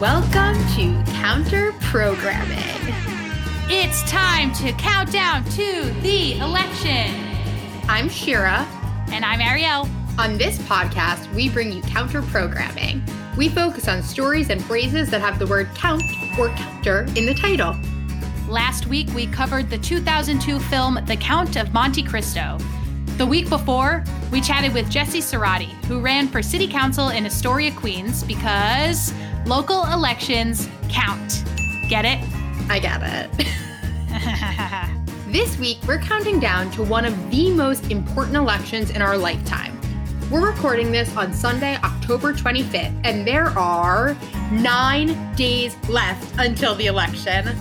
Welcome to Counter Programming. It's time to count down to the election. I'm Shira. And I'm Ariel. On this podcast, we bring you counter programming. We focus on stories and phrases that have the word count or counter in the title. Last week, we covered the 2002 film The Count of Monte Cristo. The week before, we chatted with Jesse Cerati, who ran for city council in Astoria, Queens, because local elections count. Get it? I get it. this week, we're counting down to one of the most important elections in our lifetime. We're recording this on Sunday, October 25th, and there are nine days left until the election.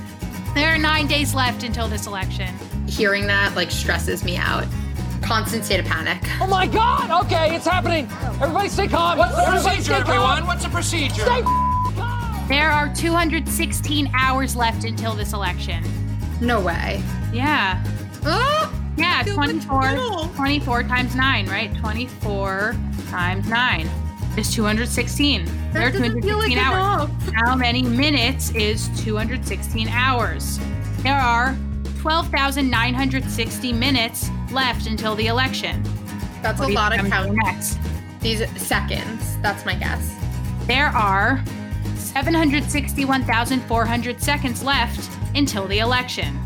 There are nine days left until this election. Hearing that like stresses me out constant state of panic. Oh my god! Okay, it's happening. Everybody stay calm. What's the Everybody procedure, everyone? What's the procedure? Stay there are 216 hours left until this election. No way. Yeah. Oh, yeah, 24, 24 times 9, right? 24 times 9 is 216. That there are 216 like hours. How many minutes is 216 hours? There are 12,960 minutes left until the election. That's what a lot of counting. Next? These seconds. That's my guess. There are 761,400 seconds left until the election.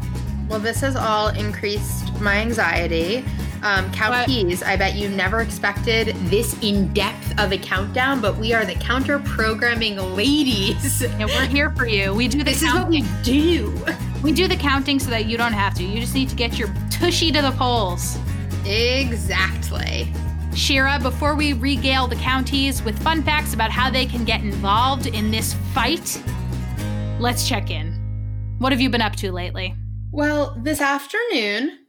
Well, this has all increased my anxiety. Um, count keys. I bet you never expected this in depth of a countdown, but we are the counter programming ladies. And we're here for you. We do the this counting. is what we do. We do the counting so that you don't have to. You just need to get your tushy to the polls. Exactly. Shira, before we regale the counties with fun facts about how they can get involved in this fight, let's check in. What have you been up to lately? Well, this afternoon,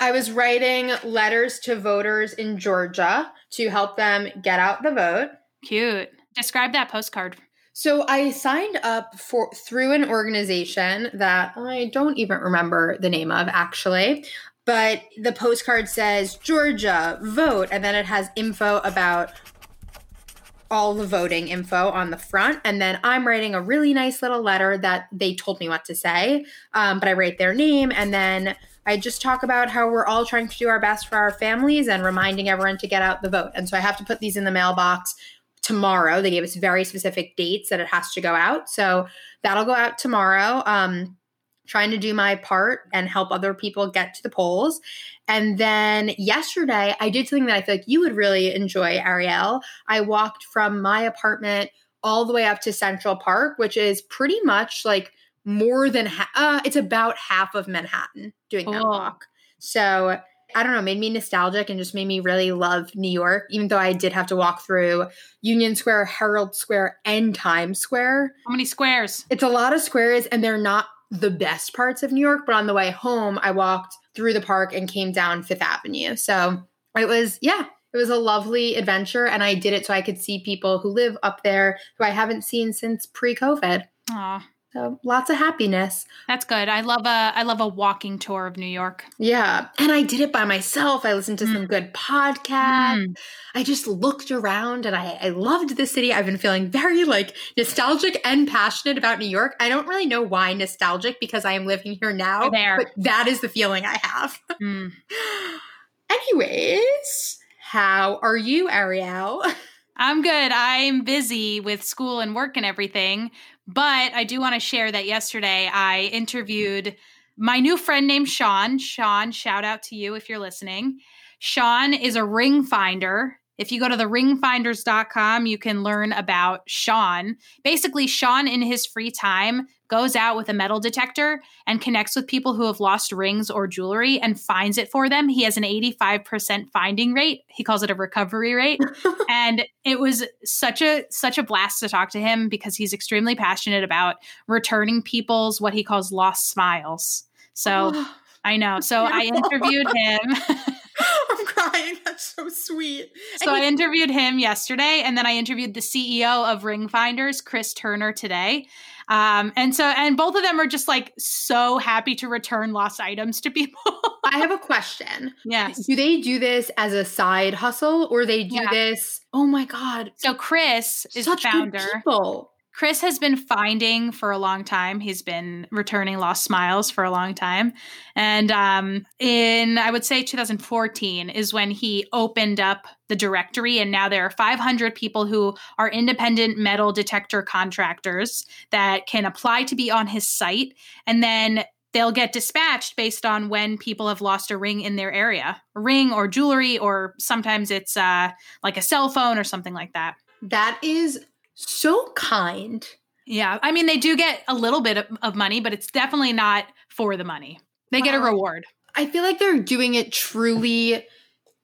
I was writing letters to voters in Georgia to help them get out the vote. Cute. Describe that postcard. So I signed up for through an organization that I don't even remember the name of actually, but the postcard says Georgia vote. And then it has info about all the voting info on the front. And then i'm writing a really nice little letter that they told me what to say um, but i write their name. And then i just talk about how we're all trying to do our best for our families and reminding everyone to get out the vote. And so i have to put these in the mailbox tomorrow. They gave us very specific dates that it has to go out. So that'll go out tomorrow. Um, trying to do my part and help other people get to the polls. And then yesterday, I did something that I feel like you would really enjoy, Ariel. I walked from my apartment all the way up to Central Park, which is pretty much like more than ha- uh, it's about half of Manhattan doing that Cool. walk. So I don't know, made me nostalgic and just made me really love New York, even though I did have to walk through Union Square, Herald Square, and Times Square. How many squares? It's a lot of squares, and they're not the best parts of New York. But on the way home, I walked through the park and came down Fifth Avenue. So it was, yeah, it was a lovely adventure. And I did it so I could see people who live up there who I haven't seen since pre COVID. Aw, So lots of happiness. that's good. I love a I love a walking tour of New York. Yeah. And I did it by myself. I listened to some good podcasts. I just looked around and I, I loved the city. I've been feeling very like nostalgic and passionate about New York. I don't really know why nostalgic because I am living here now. You're there. But that is the feeling I have. Mm. Anyways, how are you, Ariel? I'm good. I'm busy with school and work and everything, but I do want to share that yesterday I interviewed my new friend named Sean. Sean, shout out to you if you're listening. Sean is a ring finder. If you go to the ringfinders.com, you can learn about Sean. Basically, Sean in his free time goes out with a metal detector and connects with people who have lost rings or jewelry and finds it for them. He has an 85% finding rate. He calls it a recovery rate. and it was such a such a blast to talk to him because he's extremely passionate about returning people's what he calls lost smiles. So I know. So I interviewed him. I'm. That's so sweet. So I interviewed him yesterday, and then I interviewed the CEO of Ring Finders, Chris Turner, today. Um, and so, and both of them are just like so happy to return lost items to people. I have a question. yes. Do they do this as a side hustle or they do Yeah. this? Oh my God. So Chris is Such the founder. people. Chris has been finding for a long time. He's been returning lost smiles for a long time. And um, in, I would say 2014 is when he opened up the directory. And now there are 500 people who are independent metal detector contractors that can apply to be on his site. And then they'll get dispatched based on when people have lost a ring in their area a ring or jewelry, or sometimes it's uh, like a cell phone or something like that. That is so kind. Yeah. I mean, they do get a little bit of, of money, but it's definitely not for the money. They get a reward. I feel like they're doing it truly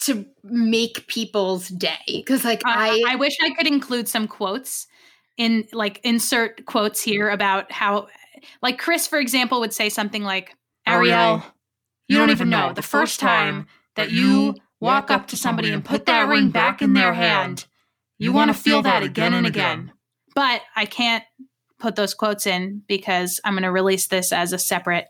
to make people's day because like Uh, I I wish I could include some quotes in like insert quotes here about how like Chris, for example, would say something like, Ariel, Ariel, you don't even know the first time that you walk up to somebody and put that ring back in their hand, you want to feel that again and again. But I can't put those quotes in because I'm going to release this as a separate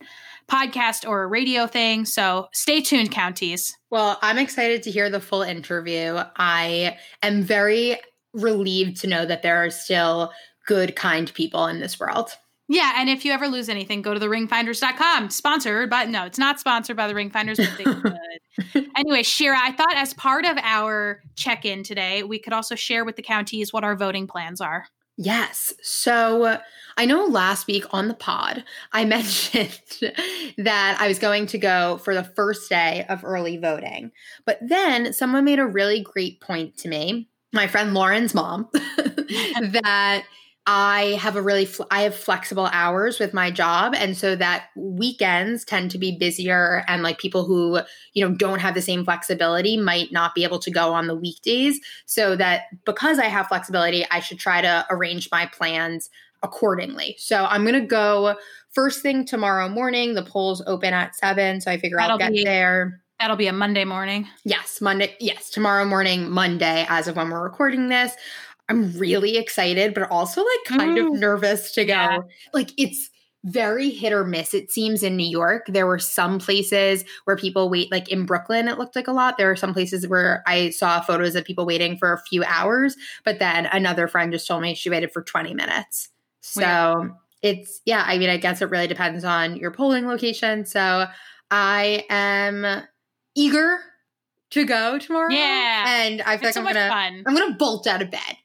podcast or a radio thing. So stay tuned, counties. well, I'm excited to hear the full interview. I am very relieved to know that there are still good, kind people in this world. Yeah, and if you ever lose anything, go to the ringfinders.com. Sponsored, but no, it's not sponsored by the ringfinders, but they could. anyway, Shira, I thought as part of our check in today, we could also share with the counties what our voting plans are. Yes. So uh, I know last week on the pod, I mentioned that I was going to go for the first day of early voting. But then someone made a really great point to me, my friend Lauren's mom, that I have a really fl- I have flexible hours with my job and so that weekends tend to be busier and like people who you know don't have the same flexibility might not be able to go on the weekdays so that because I have flexibility I should try to arrange my plans accordingly. So I'm going to go first thing tomorrow morning. The polls open at 7 so I figure I'll That'll get be- there. That'll be a Monday morning. Yes, Monday. Yes, tomorrow morning, Monday, as of when we're recording this. I'm really excited, but also like kind of Mm. nervous to go. Yeah. Like it's very hit or miss. It seems in New York, there were some places where people wait, like in Brooklyn, it looked like a lot. There are some places where I saw photos of people waiting for a few hours, but then another friend just told me she waited for 20 minutes. So it's, yeah, I mean, I guess it really depends on your polling location. So I am eager to go tomorrow. Yeah. And I feel It's like much I'm gonna fun. I'm gonna bolt out of bed.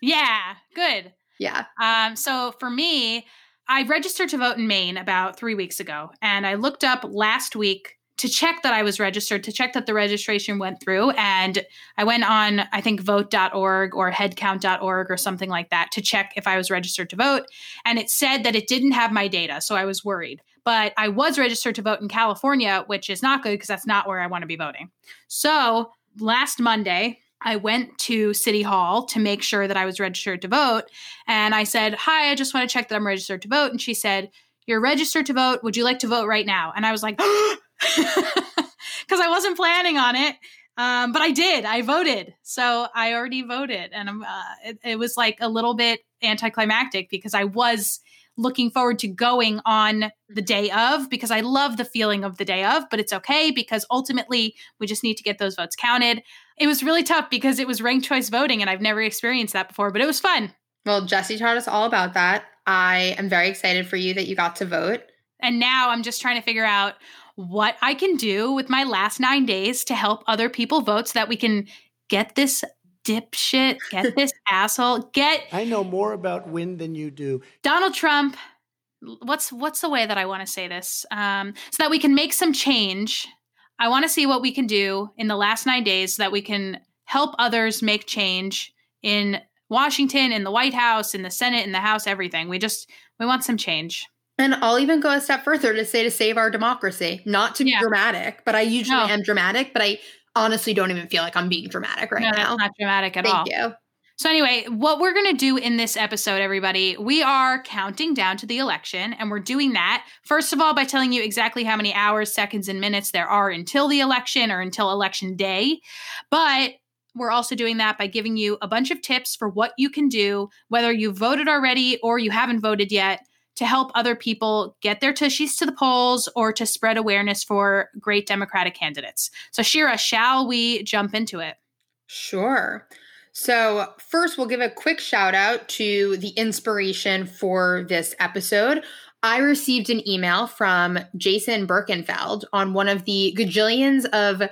Yeah, good. Yeah. Um, so for me, I registered to vote in Maine about three weeks ago, and I looked up last week to check that I was registered, to check that the registration went through. And I went on, I think, vote.org or headcount.org or something like that to check if I was registered to vote. And it said that it didn't have my data. So I was worried. But I was registered to vote in California, which is not good because that's not where I want to be voting. So last Monday, I went to City Hall to make sure that I was registered to vote. And I said, Hi, I just want to check that I'm registered to vote. And she said, You're registered to vote. Would you like to vote right now? And I was like, Because I wasn't planning on it. Um, but I did. I voted. So I already voted. And uh, it, it was like a little bit anticlimactic because I was looking forward to going on the day of because I love the feeling of the day of, but it's okay because ultimately we just need to get those votes counted. It was really tough because it was ranked choice voting and I've never experienced that before, but it was fun. Well, Jesse taught us all about that. I am very excited for you that you got to vote. And now I'm just trying to figure out what I can do with my last nine days to help other people vote so that we can get this dipshit, get this asshole, get I know more about wind than you do. Donald Trump. What's what's the way that I want to say this? Um, so that we can make some change. I want to see what we can do in the last nine days so that we can help others make change in Washington, in the White House, in the Senate, in the House, everything. We just we want some change. And I'll even go a step further to say to save our democracy. Not to be Yeah. dramatic, but I usually No. am dramatic, but I honestly don't even feel like I'm being dramatic right no, now. not dramatic at all. Thank you. So, anyway, what we're going to do in this episode, everybody, we are counting down to the election. And we're doing that, first of all, by telling you exactly how many hours, seconds, and minutes there are until the election or until election day. But we're also doing that by giving you a bunch of tips for what you can do, whether you've voted already or you haven't voted yet, to help other people get their tushies to the polls or to spread awareness for great Democratic candidates. So, Shira, shall we jump into it? Sure. So, first, we'll give a quick shout out to the inspiration for this episode. I received an email from Jason Birkenfeld on one of the gajillions of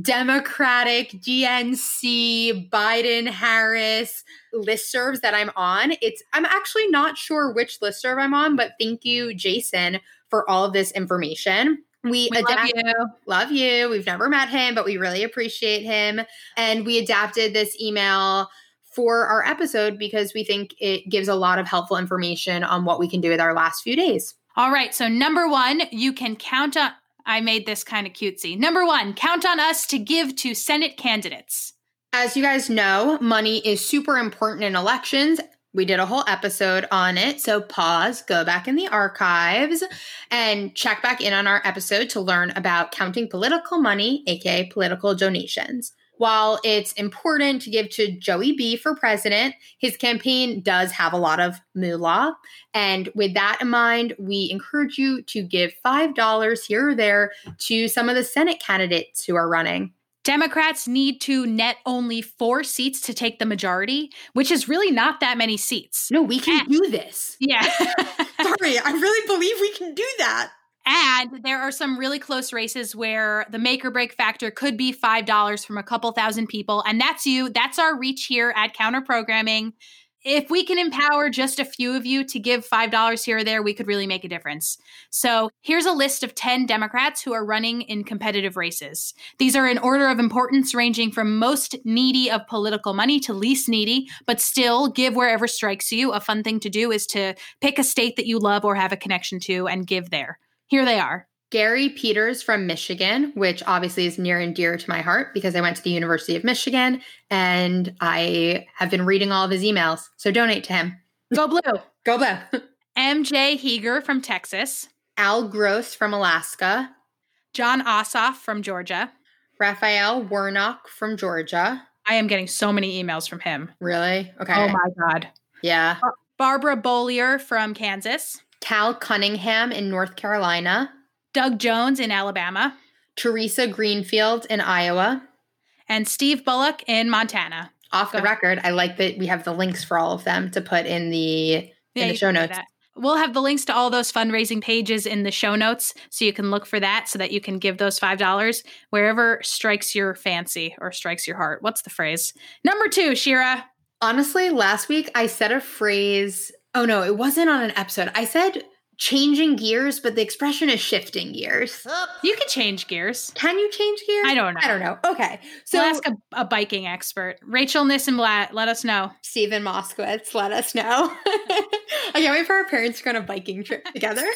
Democratic, DNC, Biden, Harris listservs that I'm on. It's I'm actually not sure which listserv I'm on, but thank you, Jason, for all of this information. We, We love you. love you. We've never met him, but we really appreciate him. And we adapted this email for our episode because we think it gives a lot of helpful information on what we can do with our last few days. All right. So, number one, you can count on. I made this kind of cutesy. Number one, count on us to give to Senate candidates. As you guys know, money is super important in elections. We did a whole episode on it. So pause, go back in the archives, and check back in on our episode to learn about counting political money, aka political donations. While it's important to give to Joey B for president, his campaign does have a lot of moolah. And with that in mind, we encourage you to give $5 here or there to some of the Senate candidates who are running. Democrats need to net only four seats to take the majority, which is really not that many seats. No, we can And- do this. Yeah. Sorry, I really believe we can do that. And there are some really close races where the make or break factor could be $5 from a couple thousand people. And that's you. That's our reach here at Counter Programming. If we can empower just a few of you to give $5 here or there, we could really make a difference. So here's a list of 10 Democrats who are running in competitive races. These are in order of importance, ranging from most needy of political money to least needy, but still give wherever strikes you. A fun thing to do is to pick a state that you love or have a connection to and give there. Here they are. Gary Peters from Michigan, which obviously is near and dear to my heart because I went to the University of Michigan and I have been reading all of his emails. So donate to him. Go Blue. Go Blue. MJ Hegar from Texas. Al Gross from Alaska. Jon Ossoff from Georgia. Raphael Warnock from Georgia. I am getting so many emails from him. Really? Okay. Oh my God. Yeah. Barbara Bollier from Kansas. Cal Cunningham in North Carolina. Doug Jones in Alabama. Theresa Greenfield in Iowa. And Steve Bullock in Montana. Off the ahead. record, I like that we have the links for all of them to put in the in the show notes. We'll have the links to all those fundraising pages in the show notes so you can look for that so that you can give those $5 wherever strikes your fancy or strikes your heart. What's the phrase? Number two, Shira. Honestly, last week I said a phrase. Oh no, it wasn't on an episode. I said changing gears, but the expression is shifting gears. You can change gears. Can you change gears? I don't know. I don't know. Okay. So So ask a, a biking expert. Rachel Nissenblatt, let us know. Stephen Moskowitz, let us know. I can't wait for our parents to go on a biking trip together.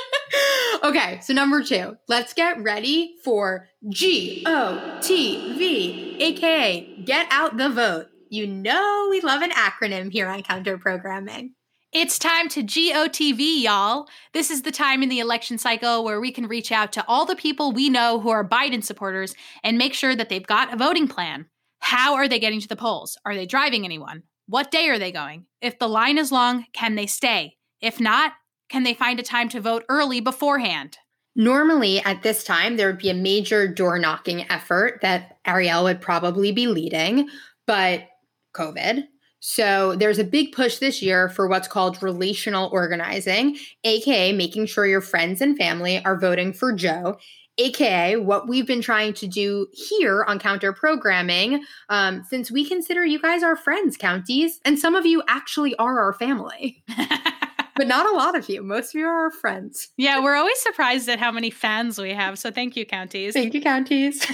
okay, so number two, let's get ready for G O T V, aka Get Out the Vote. You know we love an acronym here on Counter Programming. It's time to GOTV, y'all. This is the time in the election cycle where we can reach out to all the people we know who are Biden supporters and make sure that they've got a voting plan. How are they getting to the polls? Are they driving anyone? What day are they going? If the line is long, can they stay? If not, can they find a time to vote early beforehand? Normally, at this time, there would be a major door knocking effort that Ariel would probably be leading, but COVID. So there's a big push this year for what's called relational organizing, aka making sure your friends and family are voting for Joe, aka what we've been trying to do here on Counter Programming, um, since we consider you guys our friends, counties, and some of you actually are our family, but not a lot of you. Most of you are our friends. yeah, we're always surprised at how many fans we have. So thank you, counties. Thank you, counties.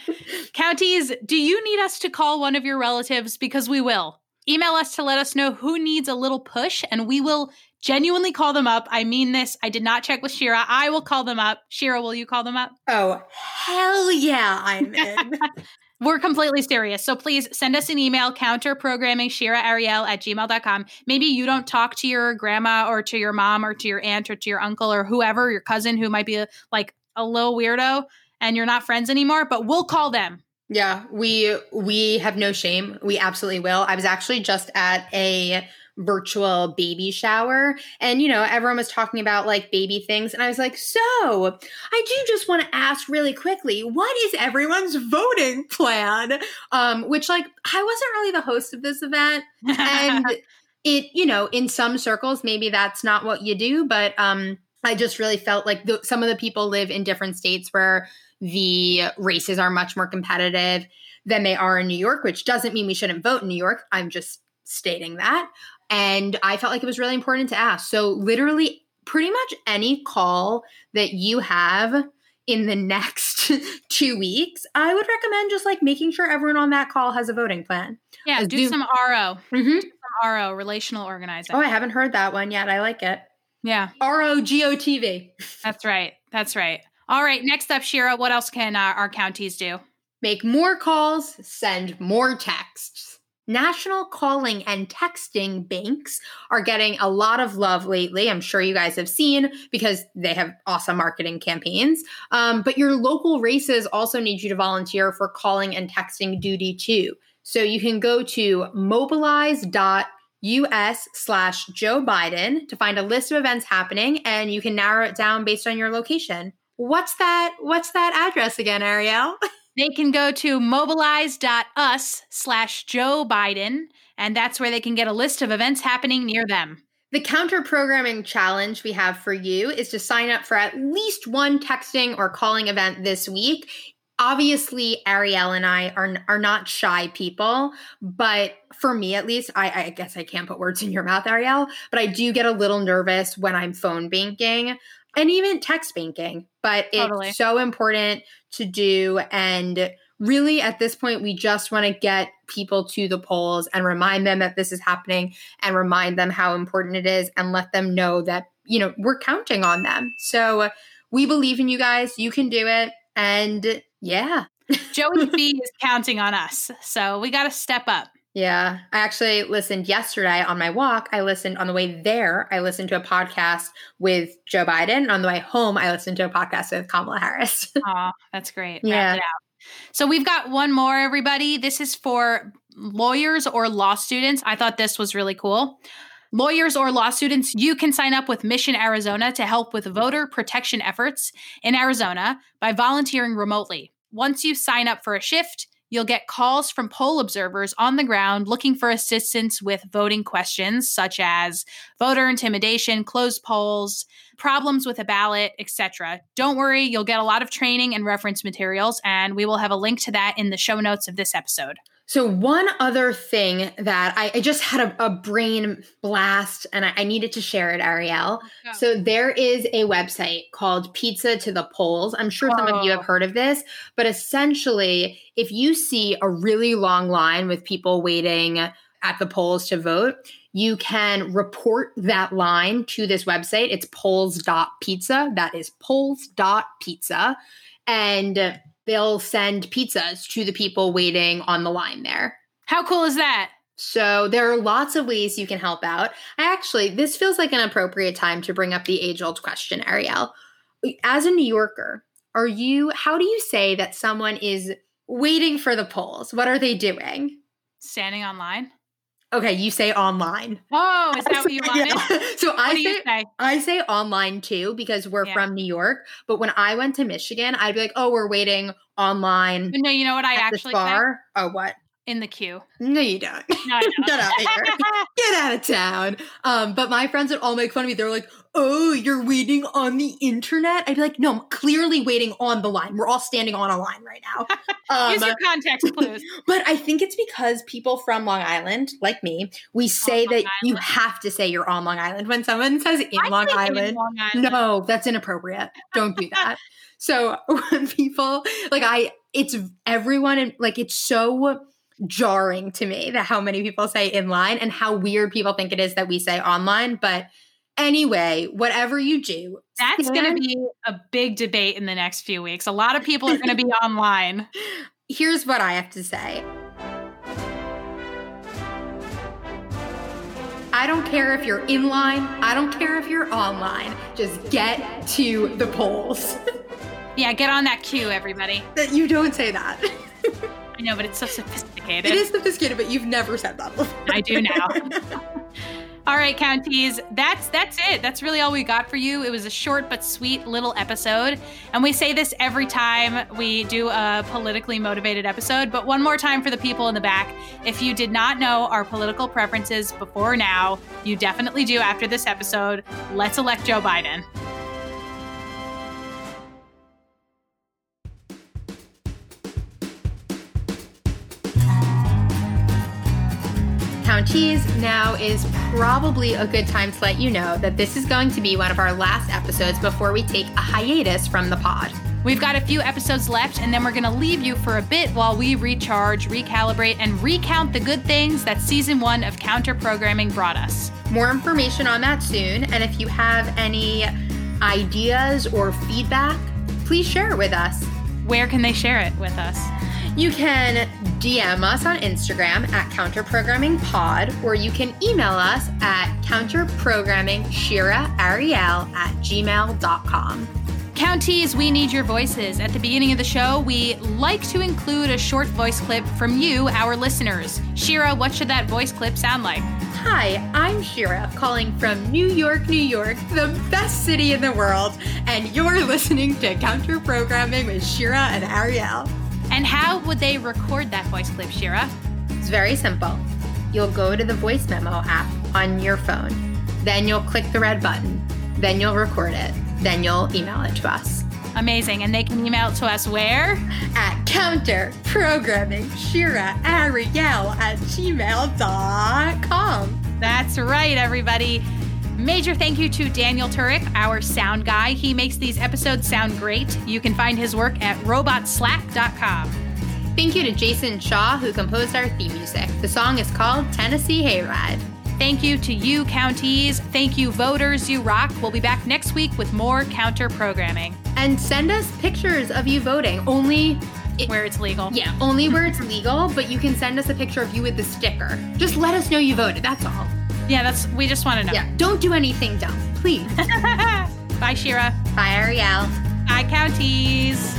Counties, do you need us to call one of your relatives? Because we will. Email us to let us know who needs a little push, and we will genuinely call them up. I mean this. I did not check with Shira. I will call them up. Shira, will you call them up? Oh, hell yeah, I'm in. We're completely serious. So please send us an email, counterprogramming Ariel at gmail.com. Maybe you don't talk to your grandma or to your mom or to your aunt or to your uncle or whoever, your cousin who might be like a little weirdo and you're not friends anymore, but we'll call them. yeah, we we have no shame. We absolutely will. I was actually just at a virtual baby shower. And, you know, everyone was talking about like baby things. And I was like, so I do just want to ask really quickly, what is everyone's voting plan? Um, which, like, I wasn't really the host of this event. And it, you know, in some circles, maybe that's not what you do. But um, I just really felt like the, some of the people live in different states where the races are much more competitive than they are in New York, which doesn't mean we shouldn't vote in New York. I'm just stating that. And I felt like it was really important to ask. So, literally, pretty much any call that you have in the next two weeks, I would recommend just like making sure everyone on that call has a voting plan. Yeah, do, do, some RO. Mm-hmm. Do some RO, relational organizing. Oh, I haven't heard that one yet. I like it. Yeah. R O G O T V. That's right. That's right. All right. Next up, Shira, what else can uh, our counties do? Make more calls, send more texts. National calling and texting banks are getting a lot of love lately. I'm sure you guys have seen because they have awesome marketing campaigns. Um, but your local races also need you to volunteer for calling and texting duty too. So you can go to mobilize.us slash Joe Biden to find a list of events happening and you can narrow it down based on your location. What's that? What's that address again, Ariel? They can go to mobilize.us slash Joe Biden, and that's where they can get a list of events happening near them. The counter programming challenge we have for you is to sign up for at least one texting or calling event this week. Obviously, Ariel and I are, are not shy people, but for me at least, I, I guess I can't put words in your mouth, Ariel, but I do get a little nervous when I'm phone banking and even text banking. But totally. it's so important to do. And really, at this point, we just want to get people to the polls and remind them that this is happening and remind them how important it is and let them know that, you know, we're counting on them. So we believe in you guys. You can do it. And yeah. Joey B is counting on us. So we got to step up. Yeah. I actually listened yesterday on my walk. I listened on the way there, I listened to a podcast with Joe Biden. On the way home, I listened to a podcast with Kamala Harris. Oh, that's great. Yeah. So we've got one more, everybody. This is for lawyers or law students. I thought this was really cool. Lawyers or law students, you can sign up with Mission Arizona to help with voter protection efforts in Arizona by volunteering remotely. Once you sign up for a shift, You'll get calls from poll observers on the ground looking for assistance with voting questions such as voter intimidation, closed polls, problems with a ballot, etc. Don't worry, you'll get a lot of training and reference materials, and we will have a link to that in the show notes of this episode. So, one other thing that I, I just had a, a, brain blast and I, I, needed to share it, Ariel. Yeah. So, there is a website called Pizza to the Polls. I'm sure some of you have oh. heard of this, but essentially, if you see a really long line with people waiting at the polls to vote, you can report that line to this website. It's polls.pizza. That is polls.pizza. And they'll send pizzas to the people waiting on the line there. How cool is that? So there are lots of ways you can help out. I actually, this feels like an appropriate time to bring up the age old question, Ariel. As a New Yorker, are you, how do you say that someone is waiting for the polls? What are they doing? Standing online. Okay, you say online. Oh, is that what you wanted? Yeah. So I say, say, I say online too because we're yeah. from New York. But when I went to Michigan, I'd be like, "Oh, we're waiting online." No, you know what I actually bar. Oh, what? In the queue. No, you don't. No, Get out of here. Out of town. Um, but my friends would all make fun of me. They're like, oh, you're waiting on the internet? I'd be like, no, I'm clearly waiting on the line. We're all standing on a line right now. Um, Use your context clues. but I think it's because people from Long Island, like me, we say that Island. you have to say you're on Long Island. When someone says in, Long Island, in Long Island, no, that's inappropriate. Don't do that. so when people, like I, it's everyone, and like it's so jarring to me that how many people say in line and how weird people think it is that we say online. But Anyway, whatever you do, that's going to be a big debate in the next few weeks. A lot of people are going to be online. Here's what I have to say. I don't care if you're in line. I don't care if you're online. Just get to the polls. yeah, get on that queue, everybody. That you don't say that. I know, but it's so sophisticated. It is sophisticated, but you've never said that before. I do now. all right, counties, that's that's it. That's really all we got for you. It was a short but sweet little episode, and we say this every time we do a politically motivated episode. But one more time for the people in the back: if you did not know our political preferences before now, you definitely do after this episode. Let's elect Joe Biden. Counties, now is probably a good time to let you know that this is going to be one of our last episodes before we take a hiatus from the pod. We've got a few episodes left, and then we're going to leave you for a bit while we recharge, recalibrate, and recount the good things that season one of Counter Programming brought us. More information on that soon, and if you have any ideas or feedback, please share it with us. Where can they share it with us? You can DM us on Instagram at counterprogrammingpod, or you can email us at counterprogrammingshiraariel at gmail.com. Counties, we need your voices. At the beginning of the show, we like to include a short voice clip from you, our listeners. Shira, what should that voice clip sound like? Hi, I'm Shira, calling from New York, New York, the best city in the world, and you're listening to Counter Programming with Shira and Ariel. And how would they record that voice clip, Shira? It's very simple. You'll go to the voice memo app on your phone, then you'll click the red button, then you'll record it, then you'll email it to us. Amazing. And they can email it to us where? At counter Shira Ariel at gmail.com. That's right, everybody. Major thank you to Daniel Turek, our sound guy. He makes these episodes sound great. You can find his work at robotslack.com. Thank you to Jason Shaw, who composed our theme music. The song is called Tennessee Hayride. Thank you to you, counties. Thank you, voters. You rock. We'll be back next week with more counter programming. And send us pictures of you voting. Only where it's legal. Yeah, only where it's legal, but you can send us a picture of you with the sticker. Just let us know you voted. That's all. Yeah, that's we just want to know. Yeah, don't do anything dumb, please. Bye, Shira. Bye, Ariel. Bye, counties.